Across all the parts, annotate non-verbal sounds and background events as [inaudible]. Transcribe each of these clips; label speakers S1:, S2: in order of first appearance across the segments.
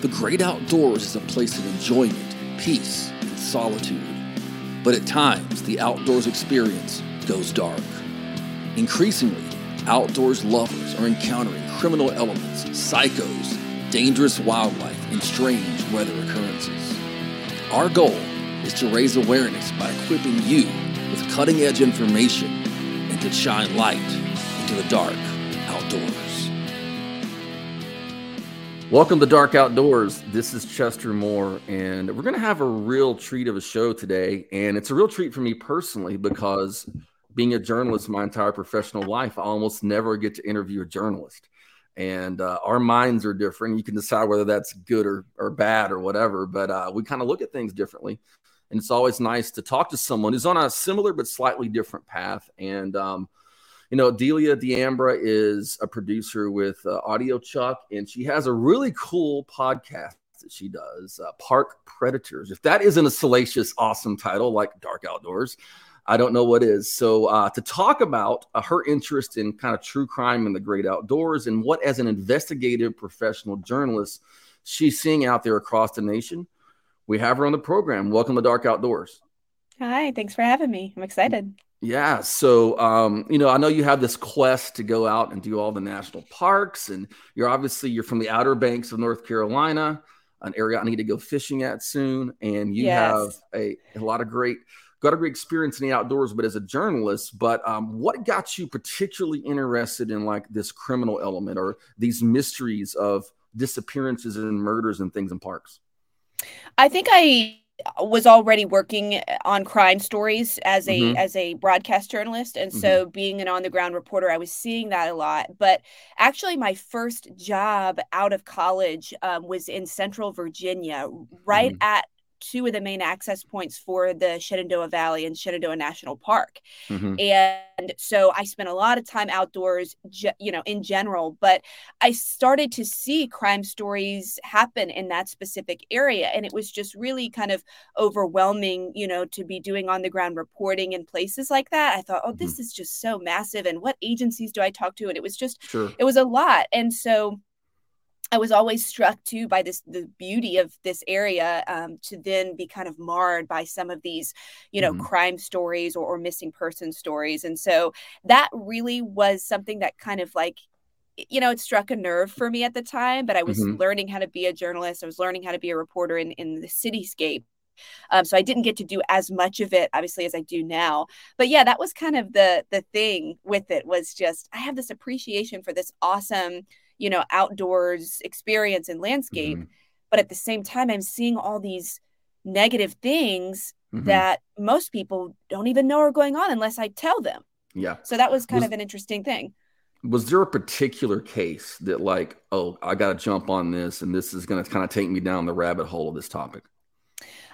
S1: The great outdoors is a place of enjoyment, peace, and solitude. But at times, the outdoors experience goes dark. Increasingly, outdoors lovers are encountering criminal elements, psychos, dangerous wildlife, and strange weather occurrences. Our goal is to raise awareness by equipping you with cutting edge information and to shine light into the dark outdoors. Welcome to Dark Outdoors. This is Chester Moore, and we're going to have a real treat of a show today. And it's a real treat for me personally because being a journalist my entire professional life, I almost never get to interview a journalist. And uh, our minds are different. You can decide whether that's good or, or bad or whatever, but uh, we kind of look at things differently. And it's always nice to talk to someone who's on a similar but slightly different path. And um, you know, Delia D'Ambra is a producer with uh, Audiochuck, and she has a really cool podcast that she does, uh, Park Predators. If that isn't a salacious, awesome title like Dark Outdoors, I don't know what is. So, uh, to talk about uh, her interest in kind of true crime and the great outdoors and what, as an investigative professional journalist, she's seeing out there across the nation, we have her on the program. Welcome to Dark Outdoors.
S2: Hi, thanks for having me. I'm excited.
S1: Yeah. So, um, you know, I know you have this quest to go out and do all the national parks, and you're obviously you're from the Outer Banks of North Carolina, an area I need to go fishing at soon. And you yes. have a, a lot of great, got a great experience in the outdoors, but as a journalist. But um, what got you particularly interested in like this criminal element or these mysteries of disappearances and murders and things in parks?
S2: I think I was already working on crime stories as a mm-hmm. as a broadcast journalist and mm-hmm. so being an on the ground reporter i was seeing that a lot but actually my first job out of college um, was in central virginia right mm-hmm. at two of the main access points for the Shenandoah Valley and Shenandoah National Park. Mm-hmm. And so I spent a lot of time outdoors, you know, in general, but I started to see crime stories happen in that specific area. And it was just really kind of overwhelming, you know, to be doing on the ground reporting in places like that. I thought, oh, mm-hmm. this is just so massive. And what agencies do I talk to? And it was just, sure. it was a lot. And so, I was always struck too by this the beauty of this area um, to then be kind of marred by some of these, you know, mm-hmm. crime stories or, or missing person stories, and so that really was something that kind of like you know, it struck a nerve for me at the time, but I was mm-hmm. learning how to be a journalist. I was learning how to be a reporter in, in the cityscape. Um, so I didn't get to do as much of it, obviously, as I do now. But yeah, that was kind of the the thing with it was just I have this appreciation for this awesome you know outdoors experience and landscape mm-hmm. but at the same time i'm seeing all these negative things mm-hmm. that most people don't even know are going on unless i tell them
S1: yeah
S2: so that was kind was, of an interesting thing
S1: was there a particular case that like oh i gotta jump on this and this is gonna kind of take me down the rabbit hole of this topic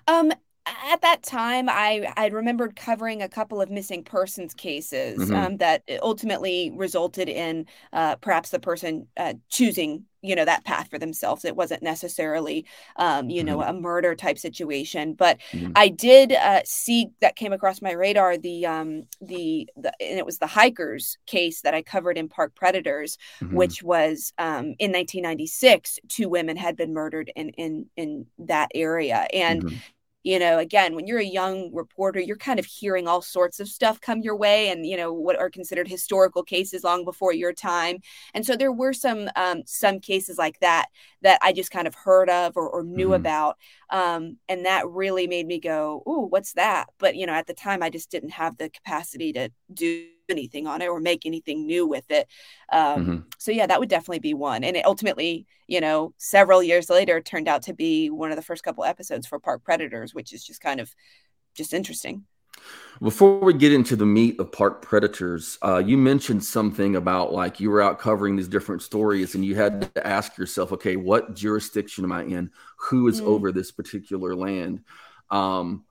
S2: um at that time i i remembered covering a couple of missing persons cases mm-hmm. um, that ultimately resulted in uh, perhaps the person uh, choosing you know that path for themselves it wasn't necessarily um, you mm-hmm. know a murder type situation but mm-hmm. i did uh, see that came across my radar the um the, the and it was the hikers case that i covered in park predators mm-hmm. which was um, in 1996 two women had been murdered in in in that area and mm-hmm you know again when you're a young reporter you're kind of hearing all sorts of stuff come your way and you know what are considered historical cases long before your time and so there were some um, some cases like that that i just kind of heard of or, or knew mm-hmm. about um, and that really made me go ooh what's that but you know at the time i just didn't have the capacity to do anything on it or make anything new with it. Um, mm-hmm. So yeah, that would definitely be one. And it ultimately, you know, several years later, turned out to be one of the first couple episodes for Park Predators, which is just kind of just interesting.
S1: Before we get into the meat of Park Predators, uh, you mentioned something about like you were out covering these different stories and you had to ask yourself, okay, what jurisdiction am I in? Who is mm. over this particular land? Um,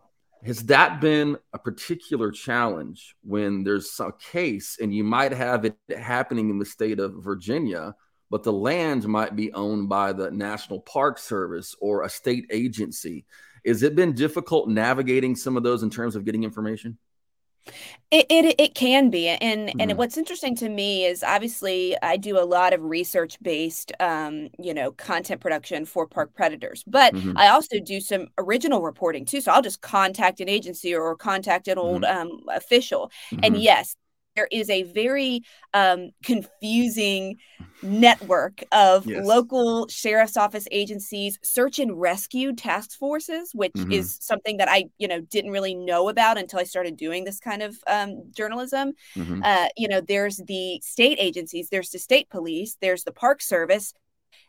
S1: has that been a particular challenge when there's a case and you might have it happening in the state of Virginia, but the land might be owned by the National Park Service or a state agency? Has it been difficult navigating some of those in terms of getting information?
S2: It, it it can be, and mm-hmm. and what's interesting to me is obviously I do a lot of research based, um, you know, content production for park predators, but mm-hmm. I also do some original reporting too. So I'll just contact an agency or contact an old mm-hmm. um, official, and mm-hmm. yes, there is a very um, confusing network of yes. local sheriff's office agencies search and rescue task forces which mm-hmm. is something that i you know didn't really know about until i started doing this kind of um, journalism mm-hmm. uh, you know there's the state agencies there's the state police there's the park service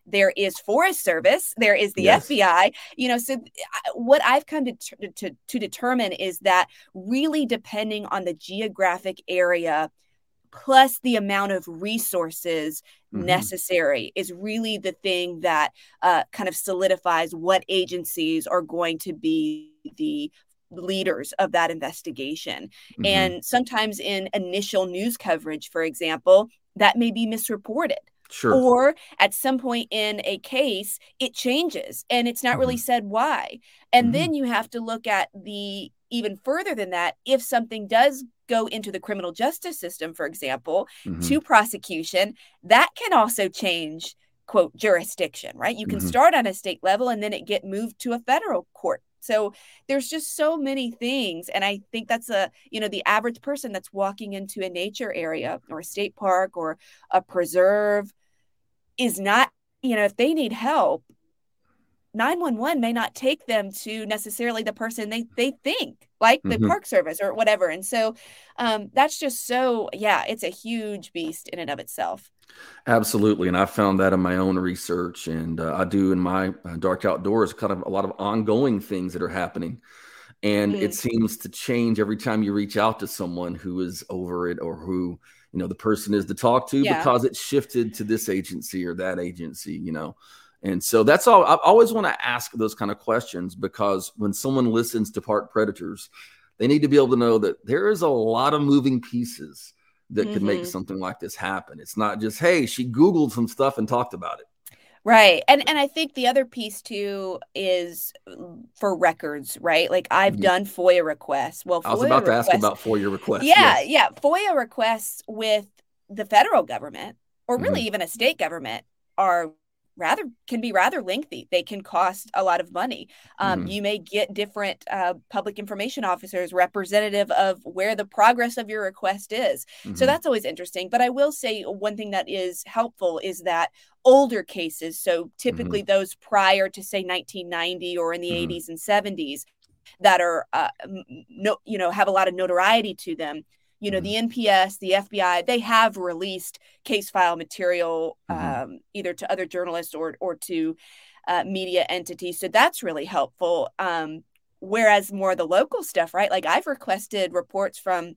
S2: there is forest service there is the yes. fbi you know so what i've come to, to to determine is that really depending on the geographic area plus the amount of resources mm-hmm. necessary is really the thing that uh, kind of solidifies what agencies are going to be the leaders of that investigation. Mm-hmm. And sometimes in initial news coverage, for example, that may be misreported.
S1: Sure.
S2: Or at some point in a case, it changes and it's not mm-hmm. really said why. And mm-hmm. then you have to look at the even further than that, if something does go into the criminal justice system, for example, mm-hmm. to prosecution, that can also change quote jurisdiction, right? You can mm-hmm. start on a state level and then it get moved to a federal court. So there's just so many things and I think that's a, you know, the average person that's walking into a nature area or a state park or a preserve is not, you know, if they need help, 911 may not take them to necessarily the person they they think like the mm-hmm. park service or whatever. And so um, that's just so yeah it's a huge beast in and of itself.
S1: Absolutely. And i found that in my own research. And uh, i do in my uh, dark outdoors kind of a lot of ongoing things that are happening. And mm-hmm. it seems to change every time you reach out to someone who is over it or who you know the person is to talk to yeah. because it shifted to this agency or that agency you know and so that's all. I always want to ask those kind of questions because when someone listens to Park Predators, they need to be able to know that there is a lot of moving pieces that mm-hmm. could make mm-hmm. something like this happen. It's not just, hey, she Googled some stuff and talked about it.
S2: Right. And and I think the other piece too is for records, right? Like I've mm-hmm. done FOIA requests. Well,
S1: FOIA I was about requests, to ask about FOIA requests.
S2: Yeah, yes. yeah. FOIA requests with the federal government or really mm-hmm. even a state government are rather can be rather lengthy they can cost a lot of money um, mm-hmm. you may get different uh, public information officers representative of where the progress of your request is mm-hmm. so that's always interesting but i will say one thing that is helpful is that older cases so typically mm-hmm. those prior to say 1990 or in the 80s mm-hmm. and 70s that are uh, no, you know have a lot of notoriety to them you know mm-hmm. the nps the fbi they have released case file material mm-hmm. um, either to other journalists or or to uh, media entities so that's really helpful um, whereas more of the local stuff right like i've requested reports from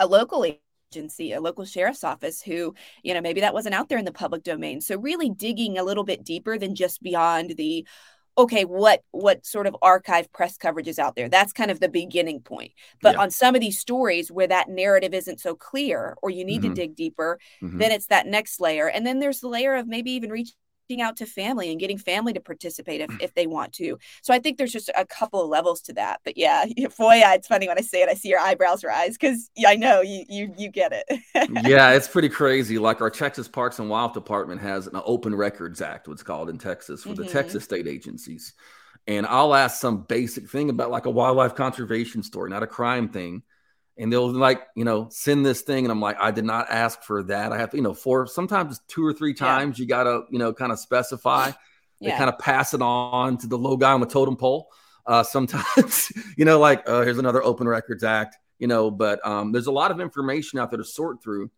S2: a local agency a local sheriff's office who you know maybe that wasn't out there in the public domain so really digging a little bit deeper than just beyond the okay what what sort of archive press coverage is out there that's kind of the beginning point but yeah. on some of these stories where that narrative isn't so clear or you need mm-hmm. to dig deeper mm-hmm. then it's that next layer and then there's the layer of maybe even reaching out to family and getting family to participate if, if they want to. So I think there's just a couple of levels to that. But yeah, [laughs] FOIA, it's funny when I say it, I see your eyebrows rise because I know you you you get it. [laughs]
S1: yeah, it's pretty crazy. Like our Texas Parks and Wildlife Department has an Open Records Act, what's called in Texas for mm-hmm. the Texas state agencies. And I'll ask some basic thing about like a wildlife conservation story, not a crime thing and they'll like you know send this thing and i'm like i did not ask for that. I have to you know for sometimes two or three times yeah. you gotta you know kind of specify. They kind of pass it on to the low guy on the totem pole. Uh [laughs] sometimes you know like uh, here's another open records act you know but um there's a lot of information out there to sort through.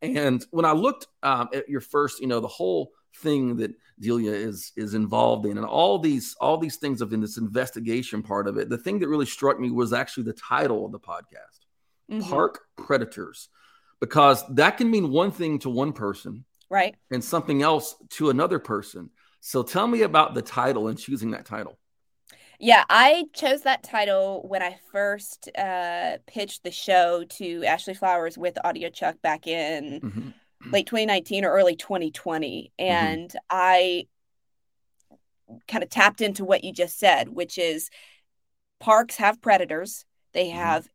S1: And when i looked um, at your first you know the whole thing that Delia is is involved in and all these all these things of in this investigation part of it the thing that really struck me was actually the title of the podcast mm-hmm. park predators because that can mean one thing to one person
S2: right
S1: and something else to another person so tell me about the title and choosing that title
S2: yeah i chose that title when i first uh, pitched the show to ashley flowers with audiochuck back in mm-hmm. late 2019 or early 2020 mm-hmm. and mm-hmm. i kind of tapped into what you just said which is parks have predators they mm-hmm. have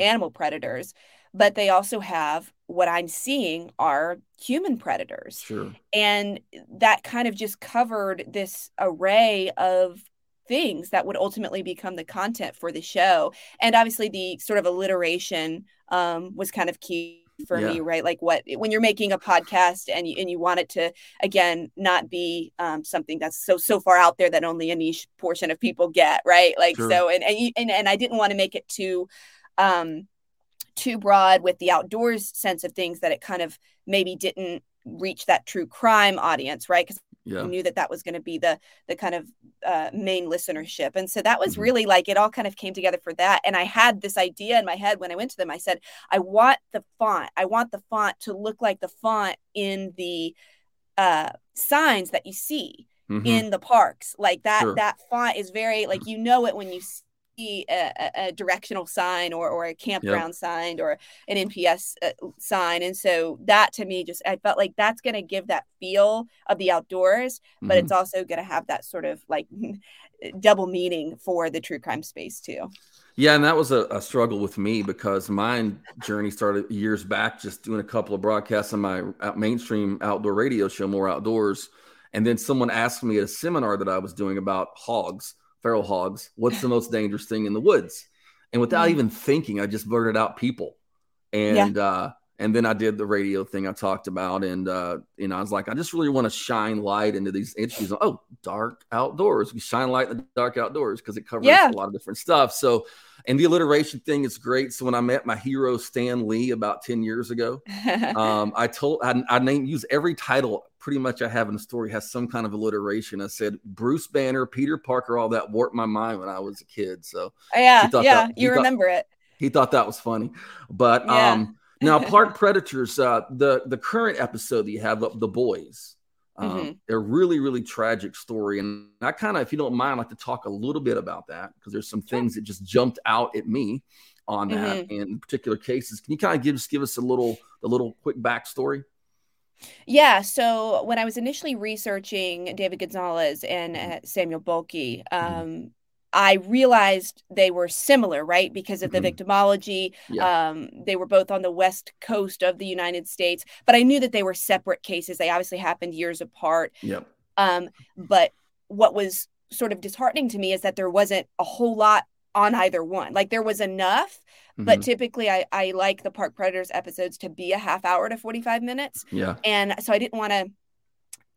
S2: animal predators, but they also have what I'm seeing are human predators.
S1: Sure.
S2: And that kind of just covered this array of things that would ultimately become the content for the show. And obviously, the sort of alliteration um, was kind of key for yeah. me right like what when you're making a podcast and you, and you want it to again not be um, something that's so so far out there that only a niche portion of people get right like sure. so and and, and and I didn't want to make it too um too broad with the outdoors sense of things that it kind of maybe didn't reach that true crime audience right because yeah. knew that that was going to be the the kind of uh, main listenership and so that was mm-hmm. really like it all kind of came together for that and i had this idea in my head when i went to them i said i want the font i want the font to look like the font in the uh, signs that you see mm-hmm. in the parks like that sure. that font is very like you know it when you see a, a, directional sign or, or a campground yep. sign or an NPS uh, sign. And so that to me, just I felt like that's going to give that feel of the outdoors, but mm-hmm. it's also going to have that sort of like [laughs] double meaning for the true crime space too.
S1: Yeah, and that was a, a, struggle with me because my journey started years back, just doing a couple of broadcasts on my mainstream outdoor radio show, Moore Outdoors. And then someone asked me at a seminar that I was doing about hogs feral hogs. What's the most dangerous thing in the woods? And without mm-hmm. even thinking, I just blurted out people. And yeah. uh, and then I did the radio thing I talked about, and uh, you know, I was like, I just really want to shine light into these issues. Oh, dark outdoors. We shine light in the dark outdoors because it covers yeah. a lot of different stuff. So, and the alliteration thing is great. So when I met my hero Stan Lee about ten years ago, [laughs] um, I told I, I named use every title pretty much I have in the story has some kind of alliteration. I said Bruce Banner, Peter Parker, all that warped my mind when I was a kid. So
S2: yeah, yeah, that, you remember
S1: thought,
S2: it.
S1: He thought that was funny, but yeah. um, now [laughs] Park Predators, uh, the the current episode that you have, up, the boys. Um, mm-hmm. They're really, really tragic story, and I kind of, if you don't mind, like to talk a little bit about that because there's some things that just jumped out at me on that mm-hmm. in particular cases. Can you kind of give us give us a little a little quick backstory?
S2: Yeah. So when I was initially researching David Gonzalez and uh, Samuel Boehlke, mm-hmm. um, I realized they were similar, right? Because of the mm-hmm. victimology. Yeah. Um, they were both on the west coast of the United States, but I knew that they were separate cases. They obviously happened years apart.
S1: Yep.
S2: Um, but what was sort of disheartening to me is that there wasn't a whole lot on either one. Like there was enough, mm-hmm. but typically I, I like the Park Predators episodes to be a half hour to 45 minutes.
S1: Yeah.
S2: And so I didn't want to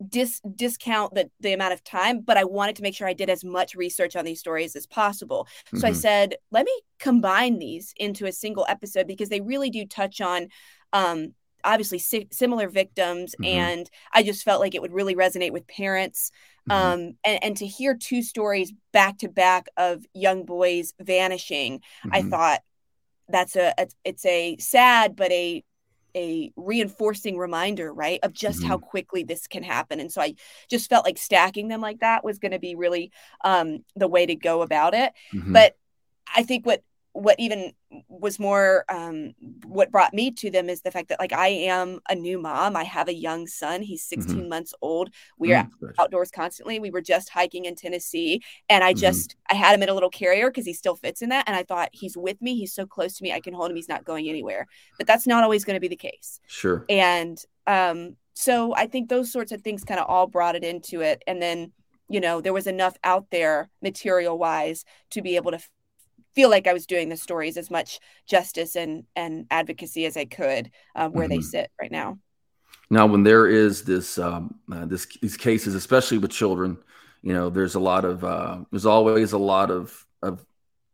S2: dis discount the, the amount of time, but I wanted to make sure I did as much research on these stories as possible. Mm-hmm. So I mm-hmm. said, let me combine these into a single episode because they really do touch on um, obviously si- similar victims mm-hmm. and i just felt like it would really resonate with parents mm-hmm. um, and, and to hear two stories back to back of young boys vanishing mm-hmm. i thought that's a, a, it's a sad but a a reinforcing reminder right of just how mm-hmm. quickly this can happen and so i just felt like stacking them like that was going to be really um, the way to go about it mm-hmm. but i think what what even was more um, what brought me to them is the fact that like I am a new mom. I have a young son. He's 16 mm-hmm. months old. We are mm-hmm. outdoors constantly. We were just hiking in Tennessee and I mm-hmm. just mm-hmm. I had him in a little carrier because he still fits in that and I thought he's with me. He's so close to me. I can hold him. He's not going anywhere. But that's not always going to be the case.
S1: Sure.
S2: And um so I think those sorts of things kind of all brought it into it and then you know there was enough out there material wise to be able to feel like I was doing the stories as much justice and and advocacy as I could uh, where mm-hmm. they sit right now.
S1: Now, when there is this um, uh, this these cases, especially with children, you know, there's a lot of uh, there's always a lot of of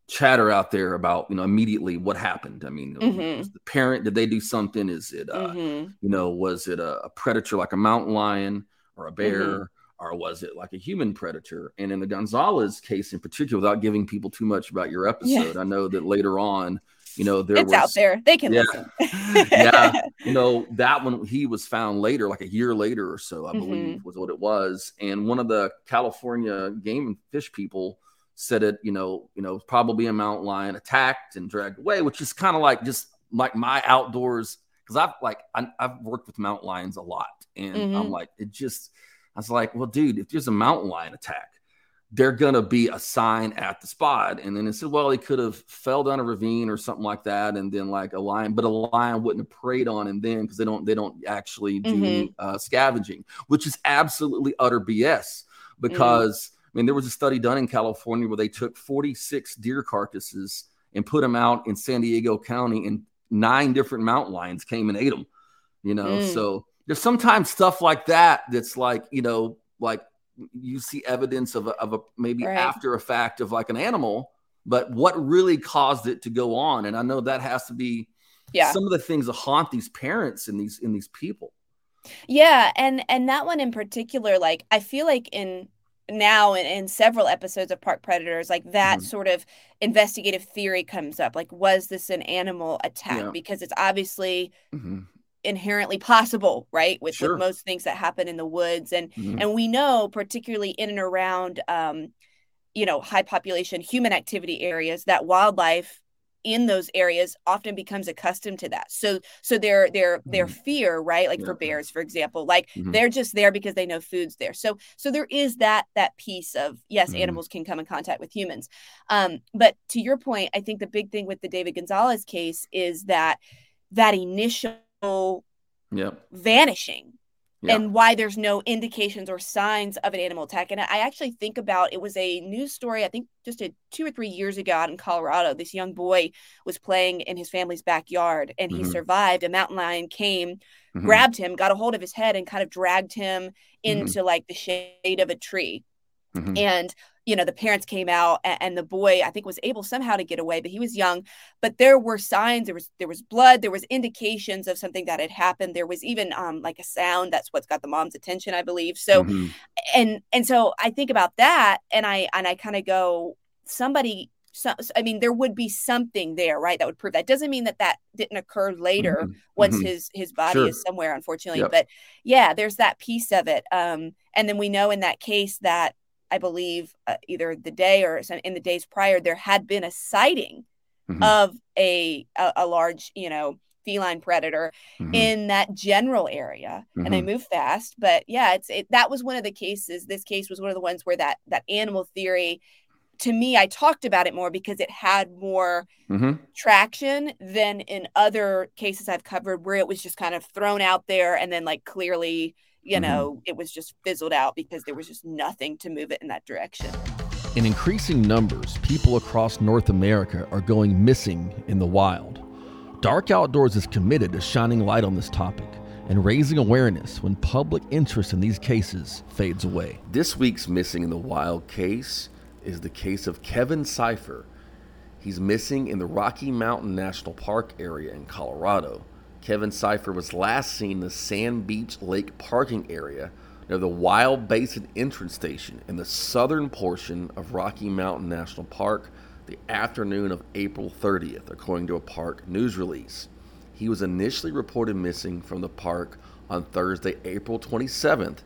S1: chatter out there about you know immediately what happened. I mean, mm-hmm. was the parent did they do something? Is it uh, mm-hmm. you know was it a, a, predator like a mountain lion or a bear? Mm-hmm or was it like a human predator? And in the Gonzalez case in particular, without giving people too much about your episode, yeah. I know that later on, you know, there
S2: it's
S1: was
S2: out there. They can
S1: yeah,
S2: listen. [laughs] [laughs]
S1: yeah. You know, that one he was found later, like a year later or so, I mm-hmm. believe was what it was. And one of the California game and fish people said it, you know, you know, probably a mountain lion attacked and dragged away, which is kind of like just like my outdoors because I've like I, have worked with mountain lions a lot, and mm-hmm. I'm like it just I was like, well, dude, if there's a mountain lion attack, they're going to be a sign at the spot. And then it said, well, he could have fell down a ravine or something like that. And then like a lion, but a lion wouldn't have preyed on him then because they don't, they don't actually do mm-hmm. uh, scavenging, which is absolutely utter BS because mm-hmm. I mean, there was a study done in California where they took 46 deer carcasses and put them out in San Diego County and nine different mountain lions came and ate them, you know? Mm. So there's sometimes stuff like that that's like, you know, like you see evidence of a, of a maybe right. after effect of like an animal, but what really caused it to go on? And I know that has to be yeah. some of the things that haunt these parents and these in these people.
S2: Yeah, and and that one in particular, like I feel like in now in, in several episodes of Park Predators, like that mm. sort of investigative theory comes up. Like, was this an animal attack? Yeah. Because it's obviously mm-hmm inherently possible right with, sure. with most things that happen in the woods and mm-hmm. and we know particularly in and around um you know high population human activity areas that wildlife in those areas often becomes accustomed to that so so their their mm-hmm. their fear right like yeah. for bears for example like mm-hmm. they're just there because they know food's there so so there is that that piece of yes mm-hmm. animals can come in contact with humans um but to your point i think the big thing with the david gonzalez case is that that initial
S1: yep.
S2: vanishing and why there's no indications or signs of an animal attack. And I actually think about it was a news story, I think just a, two or three years ago out in Colorado. This young boy was playing in his family's backyard and he mm-hmm. survived. A mountain lion came, mm-hmm. grabbed him, got a hold of his head, and kind of dragged him mm-hmm. into mm-hmm. like the shade of a tree. Mm-hmm. And you know the parents came out and, and, the boy i think was able somehow to get away but he was young but there were signs there was there was blood there was indications of something that had happened there was even um like a sound that's what's got the mom's attention i believe so mm-hmm. and and so i think about that and i and i kind of go somebody so, I mean, there would be something there, right? That would prove that doesn't mean that that didn't occur later mm-hmm. once mm-hmm. his his body sure. is somewhere, unfortunately. Yep. But yeah, there's that piece of it. Um, and then we know in that case that I believe uh, either the day or in the days prior, there had been a sighting mm-hmm. of a, a, a large, you know, feline predator mm-hmm. in that general area, mm-hmm. and they move fast. But yeah, it's it, that was one of the cases. This case was one of the ones where that that animal theory. To me, I talked about it more because it had more mm-hmm. traction than in other cases I've covered, where it was just kind of thrown out there and then like clearly you mm-hmm. know, it was just fizzled out because there was just nothing to move it in that direction.
S3: In increasing numbers, people across North America are going missing in the wild. Dark Outdoors is committed to shining light on this topic and raising awareness when public interest in these cases fades away.
S1: This week's Missing in the Wild case is the case of Kevin Cipher. He's missing in the Rocky Mountain National Park area in Colorado. Kevin Cipher was last seen in the Sand Beach Lake parking area near the Wild Basin entrance station in the southern portion of Rocky Mountain National Park the afternoon of April 30th, according to a park news release. He was initially reported missing from the park on Thursday, April 27th,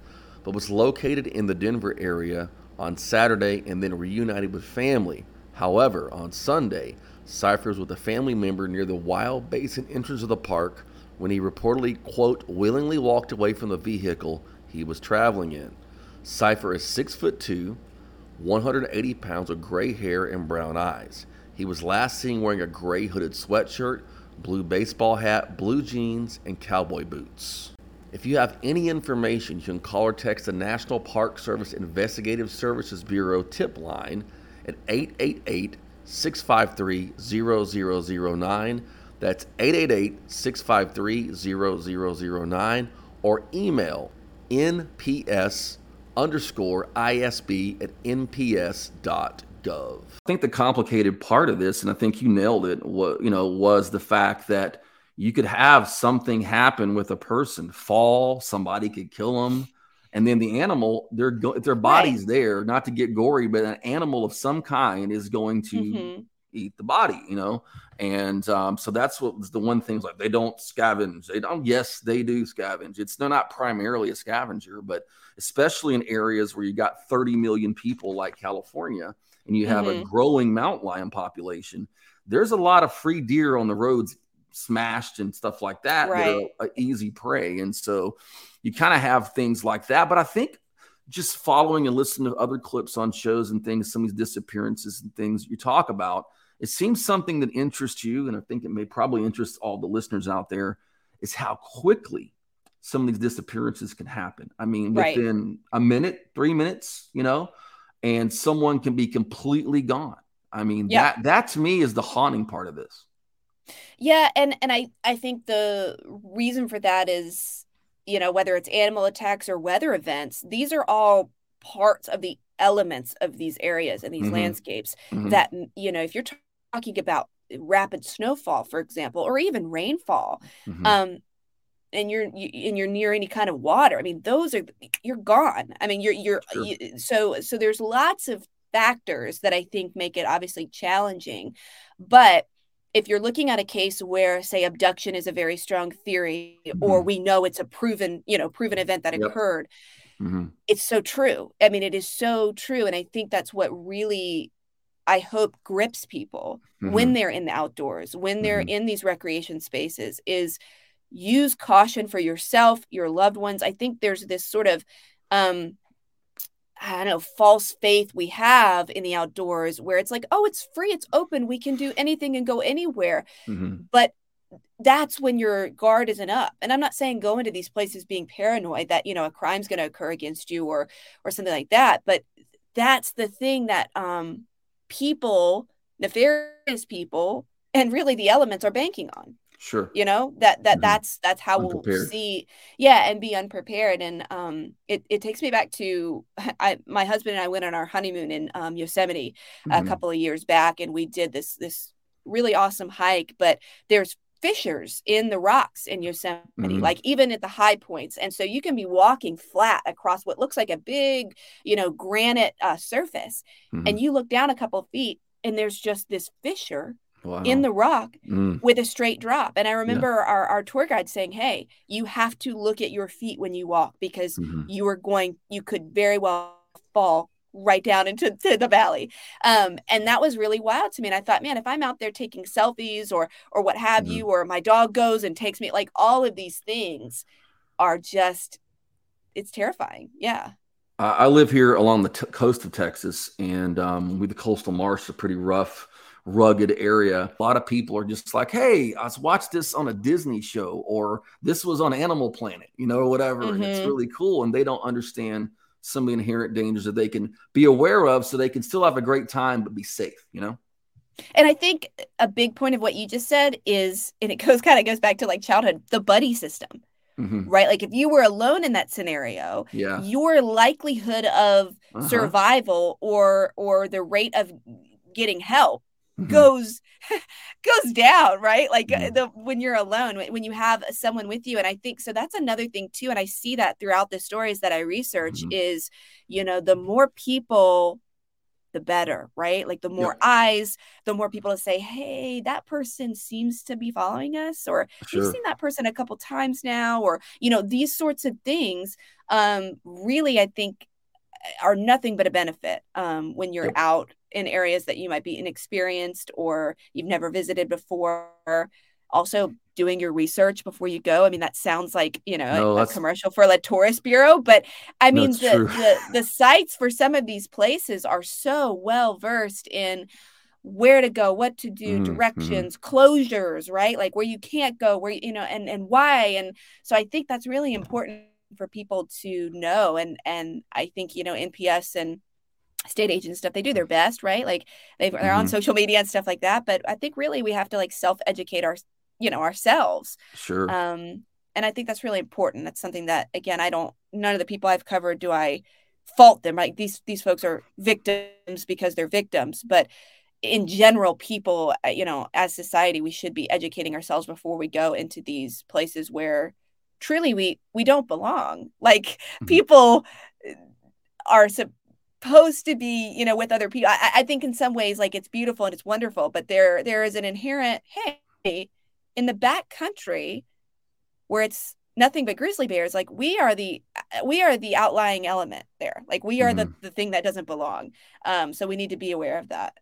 S1: but was located in the Denver area on Saturday and then reunited with family. However, on Sunday, Cipher's with a family member near the Wild Basin entrance of the park when he reportedly, quote, willingly walked away from the vehicle he was traveling in. Cipher is 6 foot 2, 180 pounds with gray hair and brown eyes. He was last seen wearing a gray hooded sweatshirt, blue baseball hat, blue jeans, and cowboy boots. If you have any information, you can call or text the National Park Service Investigative Services Bureau tip line at 888 653 0009. That's 888 653 0009 or email nps underscore isb at nps.gov. I think the complicated part of this, and I think you nailed it, was, you know, was the fact that you could have something happen with a person, fall, somebody could kill them and then the animal their their body's right. there not to get gory but an animal of some kind is going to mm-hmm. eat the body you know and um, so that's what was the one thing like they don't scavenge they don't yes they do scavenge it's they're not primarily a scavenger but especially in areas where you got 30 million people like california and you have mm-hmm. a growing mountain lion population there's a lot of free deer on the roads smashed and stuff like that
S2: right.
S1: that are easy prey and so you kind of have things like that. But I think just following and listening to other clips on shows and things, some of these disappearances and things you talk about, it seems something that interests you, and I think it may probably interest all the listeners out there, is how quickly some of these disappearances can happen. I mean, within right. a minute, three minutes, you know, and someone can be completely gone. I mean, yeah. that that to me is the haunting part of this.
S2: Yeah, and and I I think the reason for that is, you know, whether it's animal attacks or weather events, these are all parts of the elements of these areas and these mm-hmm. landscapes mm-hmm. that you know, if you're talking about rapid snowfall, for example, or even rainfall, mm-hmm. um, and you're you, and you're near any kind of water, I mean, those are you're gone. I mean, you're you're sure. you, so so. There's lots of factors that I think make it obviously challenging, but if you're looking at a case where say abduction is a very strong theory mm-hmm. or we know it's a proven you know proven event that yep. occurred mm-hmm. it's so true i mean it is so true and i think that's what really i hope grips people mm-hmm. when they're in the outdoors when they're mm-hmm. in these recreation spaces is use caution for yourself your loved ones i think there's this sort of um I don't know, false faith we have in the outdoors where it's like, oh, it's free, it's open, we can do anything and go anywhere. Mm-hmm. But that's when your guard isn't up. And I'm not saying go into these places being paranoid that, you know, a crime's going to occur against you or or something like that, but that's the thing that um people, nefarious people, and really the elements are banking on.
S1: Sure.
S2: You know, that that mm-hmm. that's that's how we'll see yeah, and be unprepared. And um it, it takes me back to [laughs] I my husband and I went on our honeymoon in um Yosemite mm-hmm. a couple of years back and we did this this really awesome hike, but there's fissures in the rocks in Yosemite, mm-hmm. like even at the high points. And so you can be walking flat across what looks like a big, you know, granite uh, surface. Mm-hmm. And you look down a couple feet and there's just this fissure wow. in the rock mm. with a straight drop. And I remember yeah. our, our tour guide saying, Hey, you have to look at your feet when you walk because mm-hmm. you are going, you could very well fall right down into the valley. Um, and that was really wild to me. And I thought, man, if I'm out there taking selfies or or what have mm-hmm. you, or my dog goes and takes me, like all of these things are just it's terrifying. Yeah.
S1: I live here along the t- coast of Texas, and um, we the coastal marsh are pretty rough rugged area. A lot of people are just like, hey, I watched this on a Disney show or this was on Animal Planet, you know, or whatever. Mm-hmm. And it's mm-hmm. really cool. And they don't understand some of the inherent dangers that they can be aware of so they can still have a great time but be safe, you know?
S2: And I think a big point of what you just said is, and it goes kind of goes back to like childhood, the buddy system. Mm-hmm. Right. Like if you were alone in that scenario,
S1: yeah.
S2: your likelihood of uh-huh. survival or or the rate of getting help mm-hmm. goes [laughs] goes down right like uh, mm-hmm. the when you're alone when you have someone with you and i think so that's another thing too and i see that throughout the stories that i research mm-hmm. is you know the more people the better right like the more eyes the more people to say hey that person seems to be following us or sure. we've seen that person a couple times now or you know these sorts of things um really i think are nothing but a benefit um, when you're yep. out in areas that you might be inexperienced or you've never visited before. Also, doing your research before you go. I mean, that sounds like you know no, a, a, commercial for a tourist bureau, but I mean the, the the sites for some of these places are so well versed in where to go, what to do, mm-hmm. directions, mm-hmm. closures, right? Like where you can't go, where you know, and and why. And so I think that's really important for people to know and and i think you know nps and state agents stuff they do their best right? Like they are mm-hmm. on social media and stuff like that but i think really we have to like self-educate our you know ourselves.
S1: Sure.
S2: Um and i think that's really important. That's something that again i don't none of the people i've covered do i fault them like these these folks are victims because they're victims but in general people uh, you know as society we should be educating ourselves before we go into these places where truly we we don't belong. [laughs] Like mm-hmm. people uh, are supposed to be you know with other people. I, I think in some ways like it's beautiful and it's wonderful but there there is an inherent hey in the back country where it's nothing but grizzly bears like we are the uh, we are the outlying element there. Like we are mm-hmm. the, the thing that doesn't belong. Um so we need to be aware of that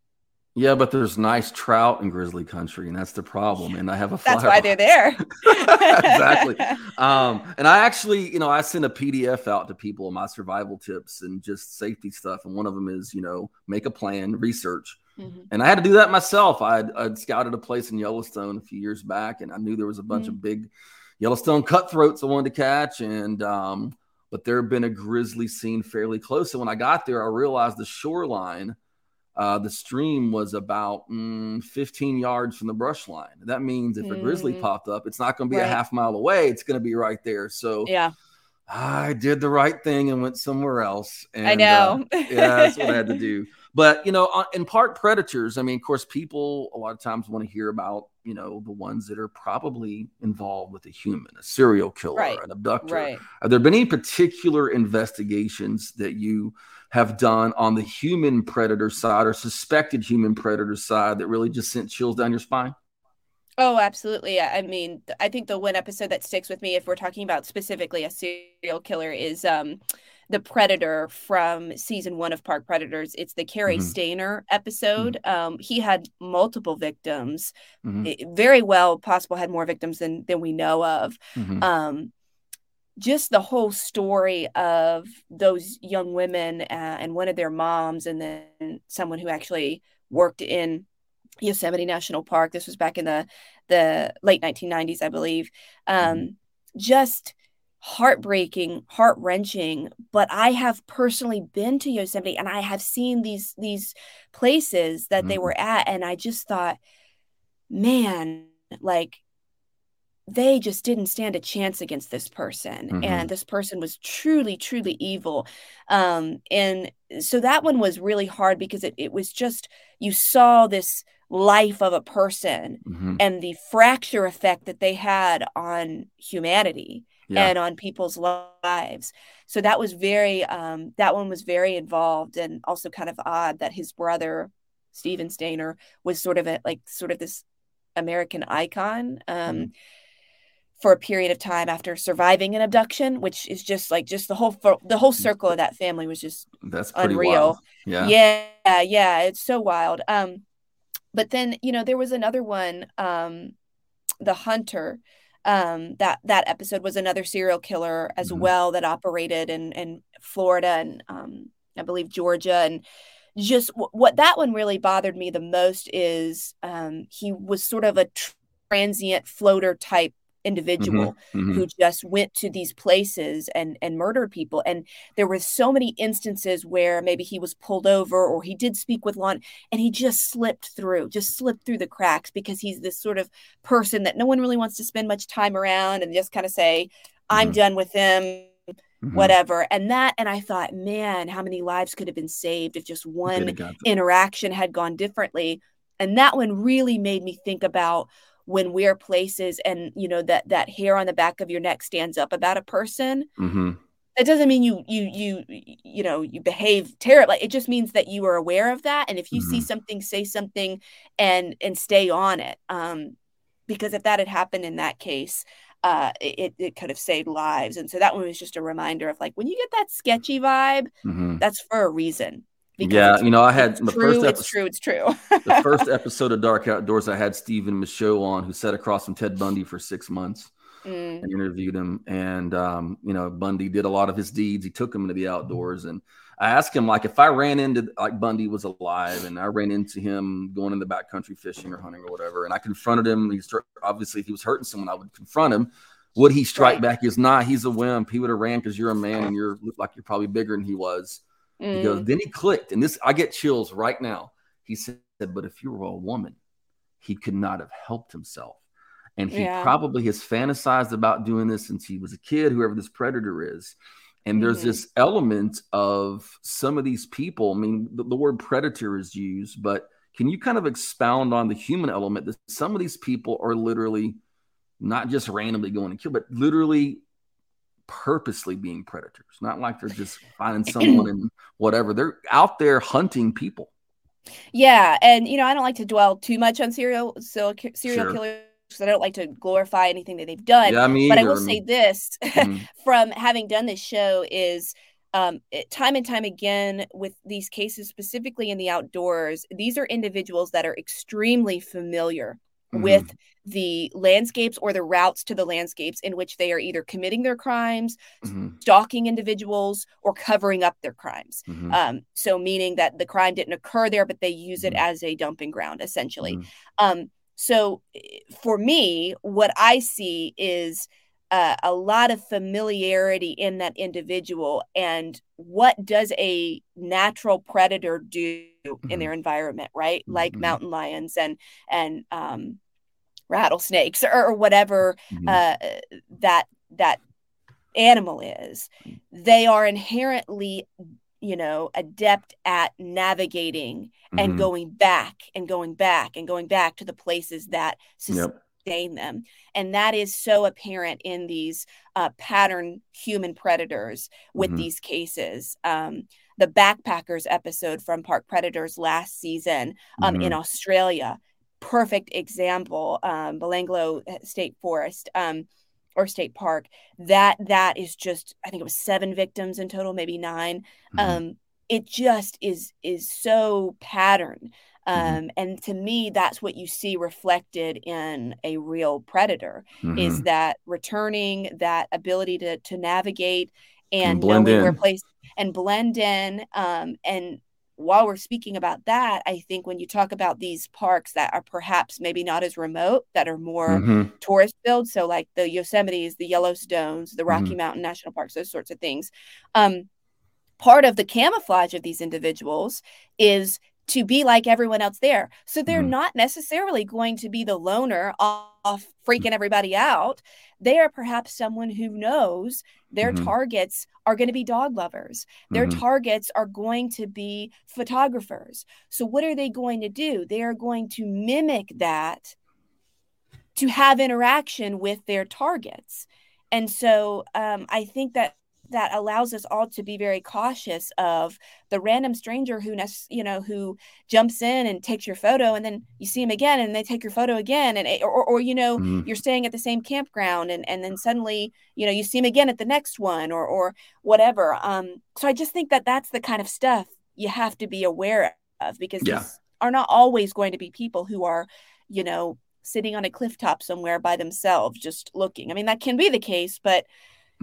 S1: Yeah, but there's nice trout in grizzly country, and that's the problem. And I have a
S2: that's why they're there. [laughs]
S1: exactly. [laughs] Um, and I actually, you know, I send a PDF out to people on my survival tips and just safety stuff. And one of them is, you know, make a plan, research. Mm-hmm. And I had to do that myself. I'd, I'd, scouted a place in Yellowstone a few years back, and I knew there was a bunch mm-hmm. of big Yellowstone cutthroats I wanted to catch. And um, but there had been a grizzly seen fairly close. And when I got there, I realized the shoreline uh, the stream was about mm, 15 yards from the brush line. That means if mm. a grizzly mm. popped up, it's not going to be right. a half mile away. It's going to be right there. So
S2: yeah,
S1: I did the right thing and went somewhere else. And,
S2: I know.
S1: uh, yeah, that's what I had to [laughs] do. But you know, in Park Predators, I mean, of course, people a lot of times want to hear about you know the ones that are probably involved with a human, a serial killer, right. an abductor. Right. Have there been any particular investigations that you have done on the human predator side or suspected human predator side that really just sent chills down your spine?
S2: Oh, absolutely. I mean, I think the one episode that sticks with me, if we're talking about specifically a serial killer, is um, the predator from season one of Park Predators. It's the Cary mm-hmm. Stayner episode. Mm-hmm. Um, he had multiple victims, mm-hmm. it, very well possible had more victims than than we know of. Mm-hmm. Um, just the whole story of those young women uh, and one of their moms, and then someone who actually worked in Yosemite National Park. This was back in the the late 1990s, I believe. Um, mm-hmm. Just heartbreaking, heart wrenching. But I have personally been to Yosemite, and I have seen these these places that mm-hmm. they were at, and I just thought, man, like they just didn't stand a chance against this person mm-hmm. and this person was truly truly evil um and so that one was really hard because it, it was just you saw this life of a person mm-hmm. and the fracture effect that they had on humanity yeah. and on people's lives so that was very um that one was very involved and also kind of odd that his brother Steven Stayner, was sort of a like sort of this American icon um mm-hmm for a period of time after surviving an abduction, which is just like just the whole the whole circle of that family was just
S1: that's
S2: unreal.
S1: Wild. Yeah,
S2: yeah, yeah. It's so wild. Um, but then you know there was another one, um, the hunter. Um, that that episode was another serial killer as mm-hmm. well that operated in in Florida and um, I believe Georgia and just w- what that one really bothered me the most is um, he was sort of a transient floater type individual mm-hmm, mm-hmm. who just went to these places and and murdered people and there were so many instances where maybe he was pulled over or he did speak with law and he just slipped through just slipped through the cracks because he's this sort of person that no one really wants to spend much time around and just kind of say i'm mm-hmm. done with him mm-hmm. whatever and that and i thought man how many lives could have been saved if just one interaction had gone differently and that one really made me think about when we're places and you know that that hair on the back of your neck stands up about a person mm-hmm. that doesn't mean you you you you know you behave terribly it just means that you are aware of that and if you mm-hmm. see something say something and and stay on it um because if that had happened in that case uh it, it could have saved lives and so that one was just a reminder of like when you get that sketchy vibe mm-hmm. that's for a reason
S1: yeah, you know, I had
S2: the true, first episode. It's true. It's true. [laughs]
S1: the first [laughs] episode of Dark Outdoors, I had Stephen Michaud on, who sat across from Ted Bundy for six months mm. and interviewed him. And um, you know, Bundy did a lot of his deeds. He took him into the outdoors, and I asked him like if I ran into like Bundy was alive, and I ran into him going in the backcountry fishing or hunting or whatever, and I confronted him. He started, obviously, if he was hurting someone, I would confront him. Would he strike right. back? He's not. Nah, he's a wimp. He would have ran because you're a man and you're look like you're probably bigger than he was. Mm. He goes, then he clicked, and this I get chills right now. He said, but if you were a woman, he could not have helped himself. And he yeah. probably has fantasized about doing this since he was a kid, whoever this predator is. And there's mm-hmm. this element of some of these people. I mean, the, the, word predator is used, but can you kind of expound on the human element that some of these people are literally not just randomly going to kill, but literally purposely being predators, not like they're just [laughs] finding someone and whatever. They're out there hunting people.
S2: Yeah, and you know, I don't like to dwell too much on serial serial, serial sure. killers because I don't like to glorify anything that they've done.
S1: Yeah, me
S2: but I will say this [laughs] mm-hmm. from having done this show is um, it, time and time again with these cases, specifically in the outdoors, these are individuals that are extremely familiar mm-hmm. with the landscapes or the routes to the landscapes in which they are either committing their crimes, mm-hmm. stalking individuals, or covering up their crimes. Mm-hmm. Um, so, meaning that the crime didn't occur there, but they use it mm-hmm. as a dumping ground, essentially. Mm-hmm. Um, so, eh, for me, what I see is uh, a lot of familiarity in that individual and what does a natural predator do mm-hmm. in their environment right mm-hmm. like mountain lions and and um, rattlesnakes or, or whatever mm-hmm. uh, that that animal is they are inherently you know adept at navigating and mm-hmm. going back and going back and going back to the places that yep sustain them. And that is so apparent in these uh, pattern human predators with mm-hmm. these cases. Um, the backpackers episode from Park Predators last season um, mm-hmm. in Australia, perfect example. Um, Belanglo State Forest. Um, or state park that that is just i think it was seven victims in total maybe 9 mm-hmm. um it just is is so pattern Mm-hmm. Um, and to me, that's what you see reflected in a real predator mm-hmm. is that returning, that ability to to navigate and, and knowing in. where place and blend in. Um, and while we're speaking about that, I think when you talk about these parks that are perhaps maybe not as remote, that are more mm-hmm. tourist filled, so like the Yosemites, the Yellowstones, the Rocky mm-hmm. Mountain National Parks, those sorts of things. Um, part of the camouflage of these individuals is to be like everyone else there. So they're mm-hmm. not necessarily going to be the loner off freaking everybody out. They are perhaps someone who knows their mm-hmm. targets are going to be dog lovers. Their mm-hmm. targets are going to be photographers. So what are they going to do? They are going to mimic that to have interaction with their targets. And so um, I think that that allows us all to be very cautious of the random stranger who you know who jumps in and takes your photo and then you see him again and they take your photo again and or, or, or you know mm-hmm. you're staying at the same campground and and then suddenly you know you see him again at the next one or or whatever um so i just think that that's the kind of stuff you have to be aware of because yeah. these are not always going to be people who are you know sitting on a cliff top somewhere by themselves just looking i mean that can be the case but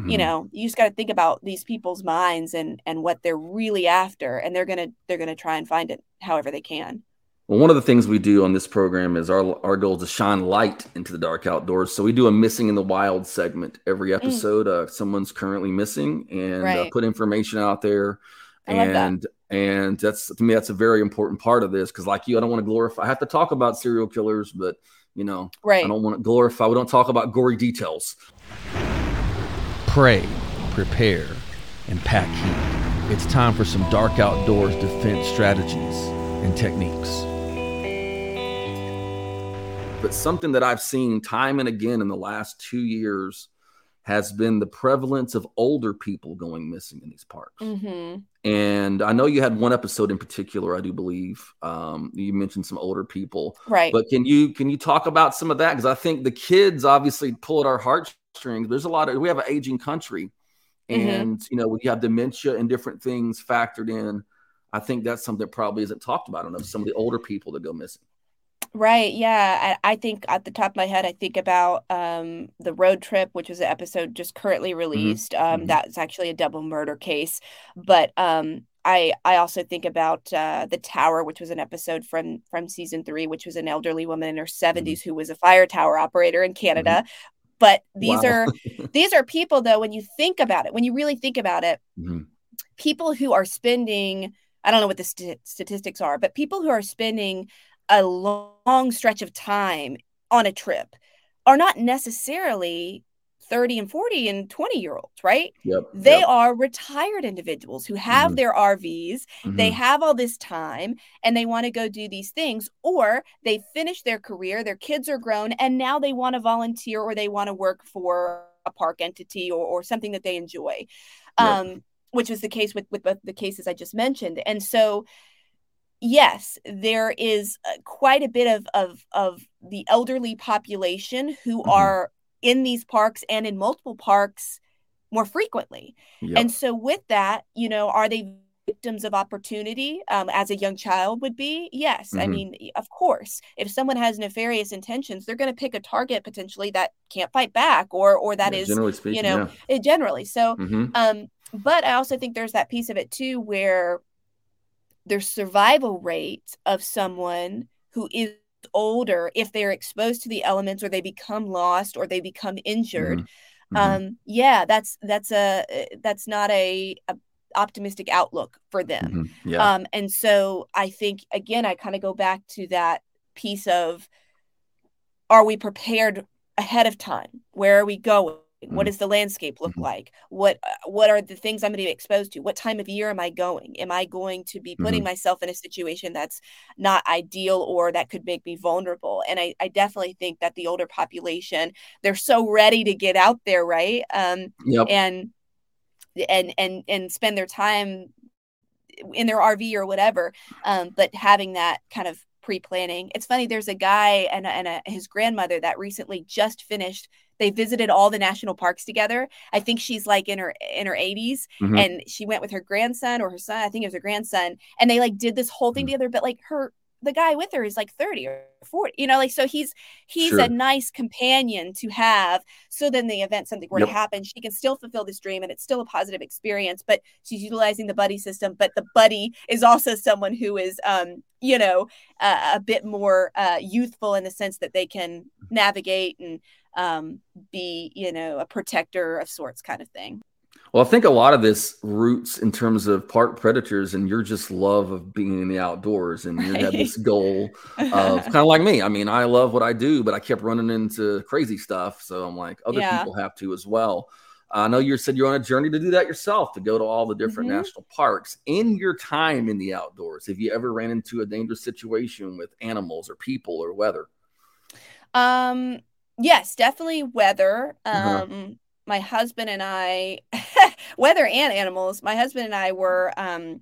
S2: Mm-hmm. You know, you just got to think about these people's minds and and what they're really after, and they're gonna they're gonna try and find it however they can.
S1: Well, one of the things we do on this program is our our goal is to shine light into the dark outdoors. So we do a missing in the wild segment every mm. episode. Mm. Uh, someone's currently missing, and uh, right. uh, put information out there. I and that. and that's to me that's a very important part of this because, like you, I don't want to glorify. I have to talk about serial killers, but you know, right. I don't want to glorify. We don't talk about gory details.
S3: Pray, prepare, and pack heat. It's time for some dark outdoors defense strategies and techniques.
S1: But something that I've seen time and again in the last two years has been the prevalence of older people going missing in these parks. Mm-hmm. And I know you had one episode in particular, I do believe. Um, you mentioned some older people,
S2: right?
S1: But can you can you talk about some of that? Because I think the kids obviously pull at our heartstrings. There's a lot of we have an aging country, mm-hmm. and mm-hmm. you know we have dementia and different things factored in. I think that's something that probably isn't talked about enough. Some of the older people that go missing.
S2: Right. Yeah. I, I, think at the top of my head, I think about um, the road trip, which was an episode just currently mm-hmm. released. Um, mm-hmm. Um, that's actually a double murder case. But um, I I also think about uh, the tower, which was an episode from from season three, which was an elderly woman in her 70s mm-hmm. who was a fire tower operator in Canada, but these wow. are [laughs] these are people though when you think about it when you really think about it mm-hmm. people who are spending i don't know what the st- statistics are but people who are spending a long stretch of time on a trip are not necessarily 30 and 40 and 20 year olds, right?
S1: Yep,
S2: they
S1: yep.
S2: are retired individuals who have mm-hmm. their RVs, mm-hmm. they have all this time and they want to go do these things, or they finish their career, their kids are grown, and now they want to volunteer or they want to work for a park entity or, or something that they enjoy. Yep. Um, which was the case with, with both the cases I just mentioned. And so yes, there is uh, quite a bit of, of, of the elderly population who mm-hmm. are in these parks and in multiple parks more frequently. Yep. And so with that, you know, are they victims of opportunity um, as a young child would be yes mm-hmm. i mean of course if someone has nefarious intentions they're going to pick a target potentially that can't fight back or or that yeah, is generally speaking, you know yeah. generally so mm-hmm. um but i also think there's that piece of it too where their survival rate of someone who is older if they're exposed to the elements or they become lost or they become injured mm-hmm. mm-hmm. um yeah that's that's a that's not a, a optimistic outlook for them. Mm-hmm. Yeah. Um, and so I think again, I kind of go back to that piece of are we prepared ahead of time? Where are we going? What does the landscape look mm-hmm. like? What uh, what are the things I'm going to be exposed to? What time of year am I going? Am I going to be putting mm-hmm. myself in a situation that's not ideal or that could make me vulnerable? And I, I definitely think that the older population, they're so ready to get out there, right? Um, yep. and and and and spend their time in their RV or whatever. Um, but having that kind of pre-planning. It's funny. There's a guy and and a, his grandmother that recently just finished. They visited all the national parks together. I think she's like in her in her 80s, mm-hmm. and she went with her grandson or her son. I think it was her grandson, and they like did this whole thing mm-hmm. together. But like her the guy with her is like 30 or 40 you know like so he's he's sure. a nice companion to have so then the event something were yep. to happen she can still fulfill this dream and it's still a positive experience but she's utilizing the buddy system but the buddy is also someone who is um you know uh, a bit more uh youthful in the sense that they can navigate and um be you know a protector of sorts kind of thing
S1: well, I think a lot of this roots in terms of park predators and your just love of being in the outdoors, and you have this goal of [laughs] kind of like me. I mean, I love what I do, but I kept running into crazy stuff, so I'm like, other yeah. people have to as well. I know you said you're on a journey to do that yourself, to go to all the different mm-hmm. national parks. In your time in the outdoors, have you ever ran into a dangerous situation with animals or people or weather?
S2: Um, yes, definitely weather. Uh-huh. Um, uh-huh my husband and I, [laughs] weather and animals, my husband and I were um,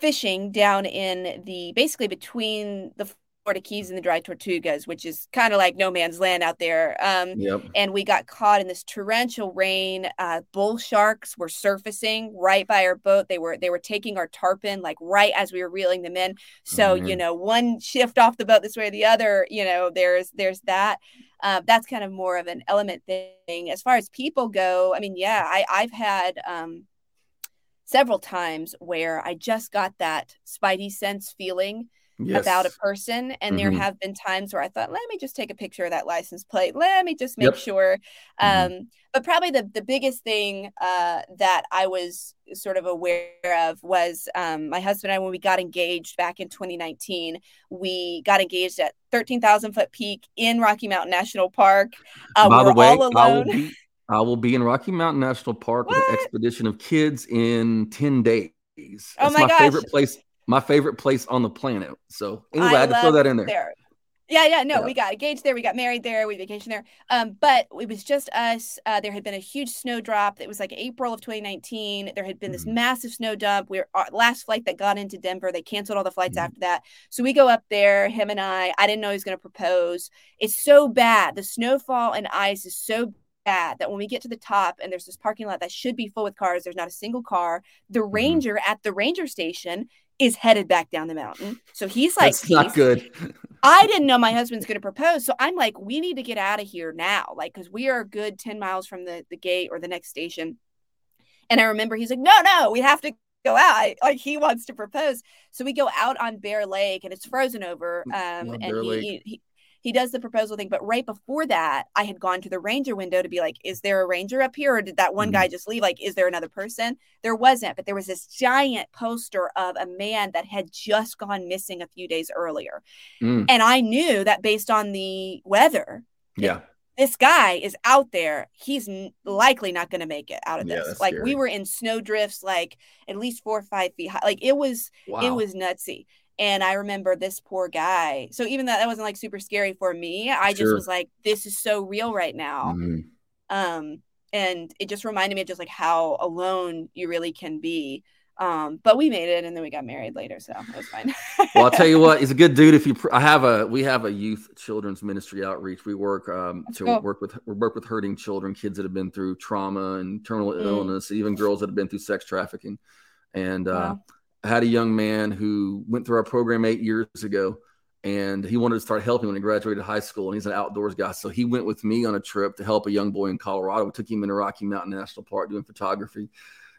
S2: fishing down in the basically between the Florida Keys and the Dry Tortugas, which is kind of like no man's land out there. Um, yep. And we got caught in this torrential rain. Uh, bull sharks were surfacing right by our boat. They were they were taking our tarpon like right as we were reeling them in. So mm-hmm. you know, one shift off the boat this way or the other. You know, there's there's that uh, that's kind of more of an element thing. As far as people go, I mean, yeah, I, I've had um, several times where I just got that spidey sense feeling yes. about a person. And mm-hmm. there have been times where I thought, let me just take a picture of that license plate. Let me just make yep. sure. Mm-hmm. Um. But probably the, the biggest thing uh, that I was sort of aware of was um, my husband and I, when we got engaged back in 2019, we got engaged at 13,000 foot peak in Rocky Mountain National Park.
S1: Uh, By the way, I will, be, I will be in Rocky Mountain National Park what? with an expedition of kids in 10 days. Oh That's oh my, my gosh. favorite place my favorite place on the planet. So anyway, I, I had to throw that in there. there.
S2: Yeah, yeah, no, yeah. we got engaged there, we got married there, we vacationed there. Um, but it was just us. Uh, there had been a huge snow drop. It was like April of 2019. There had been this mm-hmm. massive snow dump. We were our last flight that got into Denver. They canceled all the flights mm-hmm. after that. So we go up there, him and I. I didn't know he was going to propose. It's so bad. The snowfall and ice is so bad that when we get to the top and there's this parking lot that should be full with cars, there's not a single car. The mm-hmm. ranger at the ranger station is headed back down the mountain. So he's like,
S1: That's not good. [laughs]
S2: I didn't know my husband's going to propose. So I'm like, we need to get out of here now. Like, cause we are a good 10 miles from the, the gate or the next station. And I remember he's like, no, no, we have to go out. Like he wants to propose. So we go out on Bear Lake and it's frozen over. Um, and he, he, he does the proposal thing. But right before that, I had gone to the ranger window to be like, is there a ranger up here? Or did that one mm-hmm. guy just leave? Like, is there another person? There wasn't, but there was this giant poster of a man that had just gone missing a few days earlier. Mm. And I knew that based on the weather.
S1: Yeah.
S2: This guy is out there. He's likely not going to make it out of this. Yeah, like scary. we were in snow drifts, like at least four or five feet high. Like it was, wow. it was nutsy. And I remember this poor guy. So even though that wasn't like super scary for me, I sure. just was like, this is so real right now. Mm-hmm. Um, and it just reminded me of just like how alone you really can be. Um, but we made it and then we got married later, so it was fine.
S1: well, I'll tell you what, he's a good dude. If you, I have a, we have a youth children's ministry outreach. We work um, to cool. work with, we work with hurting children, kids that have been through trauma and terminal mm. illness, even girls that have been through sex trafficking. And uh, wow. I had a young man who went through our program eight years ago and he wanted to start helping when he graduated high school and he's an outdoors guy. So he went with me on a trip to help a young boy in colorado. We took him into rocky mountain national park doing photography.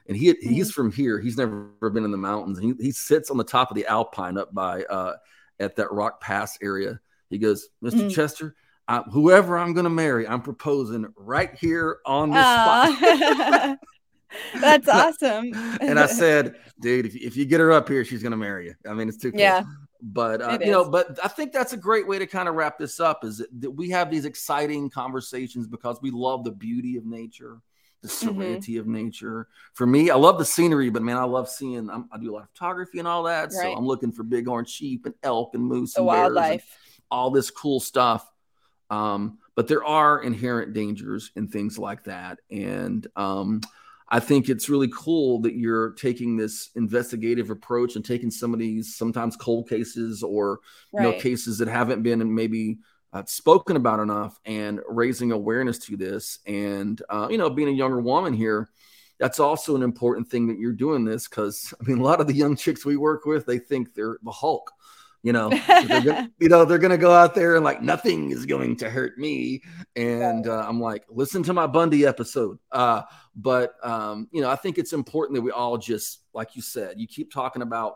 S1: And he he's mm-hmm. from here. He's never been in the mountains. He, he sits on the top of the alpine up by uh, at that rock pass area. He goes mr mm. chester I, whoever i'm going to marry i'm proposing right here on this spot [laughs] [laughs] [laughs]
S2: That's [laughs] awesome.
S1: and I [laughs] said, dude, if, if you get her up here, she's gonna marry you. I mean, it's too cool. Yeah. But uh, you know, but I think that's a great way to kind of wrap this up. Is that we have these exciting conversations because we love the beauty of nature, the mm-hmm. serenity mm-hmm. of nature. For me, I love the scenery, but man, I love seeing. I'm, i do a lot of photography and all that, right. so I'm looking for bighorn sheep and elk and moose the and wildlife, and all this cool stuff. Um, but there are inherent dangers and things like that, and um, I think it's really cool that you're taking this investigative approach and taking some of these sometimes cold cases or right. you know cases that haven't been maybe uh, spoken about enough and raising awareness to this. And uh, you know, being a younger woman here, that's also an important thing that you're doing this because I mean, a lot of the young chicks we work with, they think they're the Hulk you know [laughs] gonna, you know they're gonna go out there and like nothing is going to hurt me and uh, i'm like listen to my bundy episode. Uh, but um, you know i think it's important that we all just like you said you keep talking about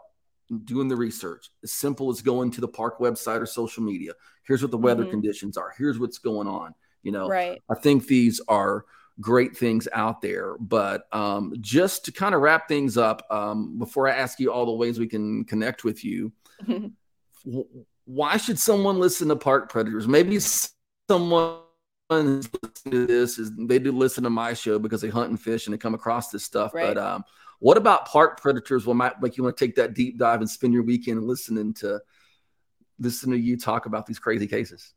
S1: doing the research. As simple as going to the park website or social media. Here's what the weather mm-hmm. conditions are. Here's what's going on you know.
S2: Right.
S1: I think these are great things out there but um, just to kind of wrap things up um, before i ask you all the ways we can connect with you [laughs] why should someone listen to Park Predators? Maybe someone is listening to this is they do listen to my show because they hunt and fish and they come across this stuff. Right. But um, what about Park Predators? What might like you want to take that deep dive and spend your weekend listening to listen to you talk about these crazy cases?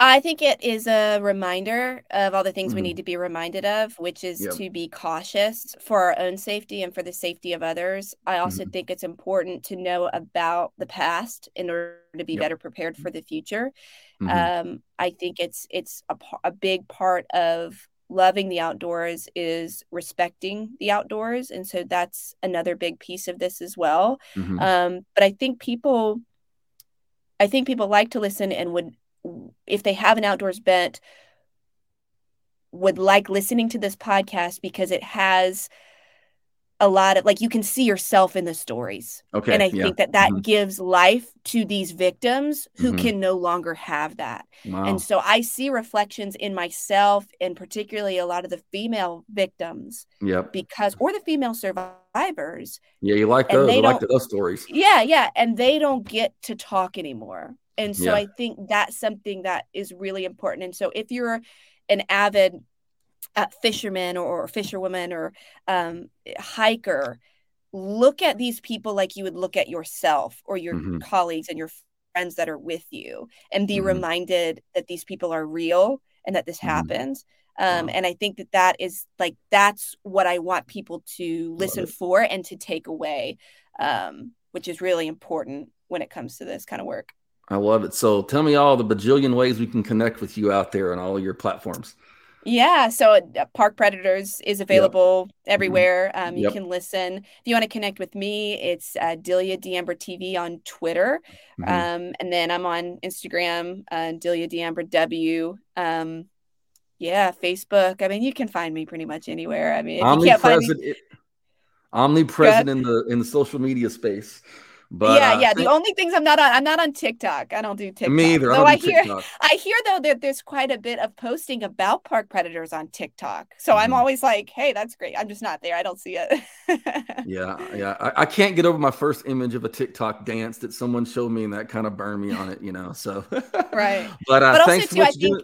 S2: I think it is a reminder of all the things mm-hmm. we need to be reminded of, which is yep. to be cautious for our own safety and for the safety of others. I also mm-hmm. think it's important to know about the past in order to be yep. better prepared for the future. Mm-hmm. Um, I think it's it's a, a big part of loving the outdoors is respecting the outdoors, and so that's another big piece of this as well. Mm-hmm. Um, but I think people, I think people like to listen and would if they have an outdoors bent would like listening to this podcast because it has a lot of like you can see yourself in the stories.
S1: Okay.
S2: And I yeah. think that that mm-hmm. gives life to these victims who mm-hmm. can no longer have that. Wow. And so I see reflections in myself and particularly a lot of the female victims.
S1: Yep.
S2: Because or the female survivors.
S1: Yeah, you like those. You like those stories.
S2: Yeah, yeah. And they don't get to talk anymore. And so yeah. I think that's something that is really important. And so if you're an avid uh, fisherman or, or fisherwoman or um, hiker, look at these people like you would look at yourself or your mm-hmm. colleagues and your friends that are with you and be mm-hmm. reminded that these people are real and that this mm-hmm. happens. Um, wow. And I think that that is like, that's what I want people to listen for and to take away, um, which is really important when it comes to this kind of work.
S1: I love it. So tell me all the bajillion ways we can connect with you out there on all your platforms.
S2: Yeah, so uh, Park Predators is available yep. Mm-hmm. everywhere. Um, you yep. can listen. If you want to connect with me, it's uh, Delia D'Ambra TV on Twitter, mm-hmm. um, and then I'm on Instagram, uh, Delia D'Ambra W. Um, yeah, Facebook. I mean, you can find me pretty much anywhere. I mean, if you can't find me,
S1: omnipresent in the in the social media space. But
S2: yeah, uh, yeah. The only things I'm not on, I'm not on TikTok. I don't do TikTok.
S1: Me either.
S2: Though I,
S1: I
S2: hear, I hear though that there's quite a bit of posting about park predators on TikTok. So mm-hmm. I'm always like, hey, that's great. I'm just not there. I don't see it. [laughs]
S1: yeah, yeah. I, I, can't get over my first image of a TikTok dance that someone showed me, and that kind of burned me on it. You know. So
S2: right. [laughs]
S1: But, uh, but thanks for what you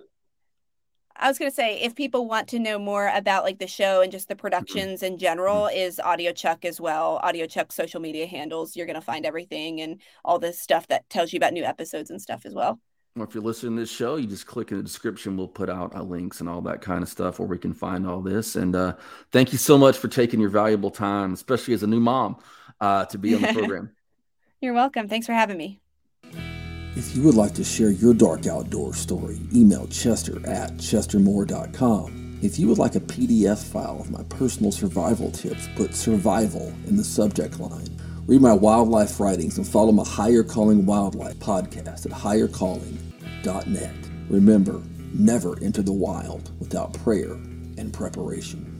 S2: I was going to say, if people want to know more about like the show and just the productions in general, mm-hmm. is audiochuck as well. Audio audiochuck social media handles. You're going to find everything and all this stuff that tells you about new episodes and stuff as well.
S4: Well, if you're listening to this show, you just click in the description. We'll put out uh, links and all that kind of stuff where we can find all this. And uh, thank you so much for taking your valuable time, especially as a new mom, uh, to be on the [laughs] program.
S2: You're welcome. Thanks for having me.
S1: If you would like to share your dark outdoor story, email chester at chestermoore.com. If you would like a PDF file of my personal survival tips, put survival in the subject line. Read my wildlife writings and follow my Higher Calling Wildlife podcast at highercalling.net. Remember, never enter the wild without prayer and preparation.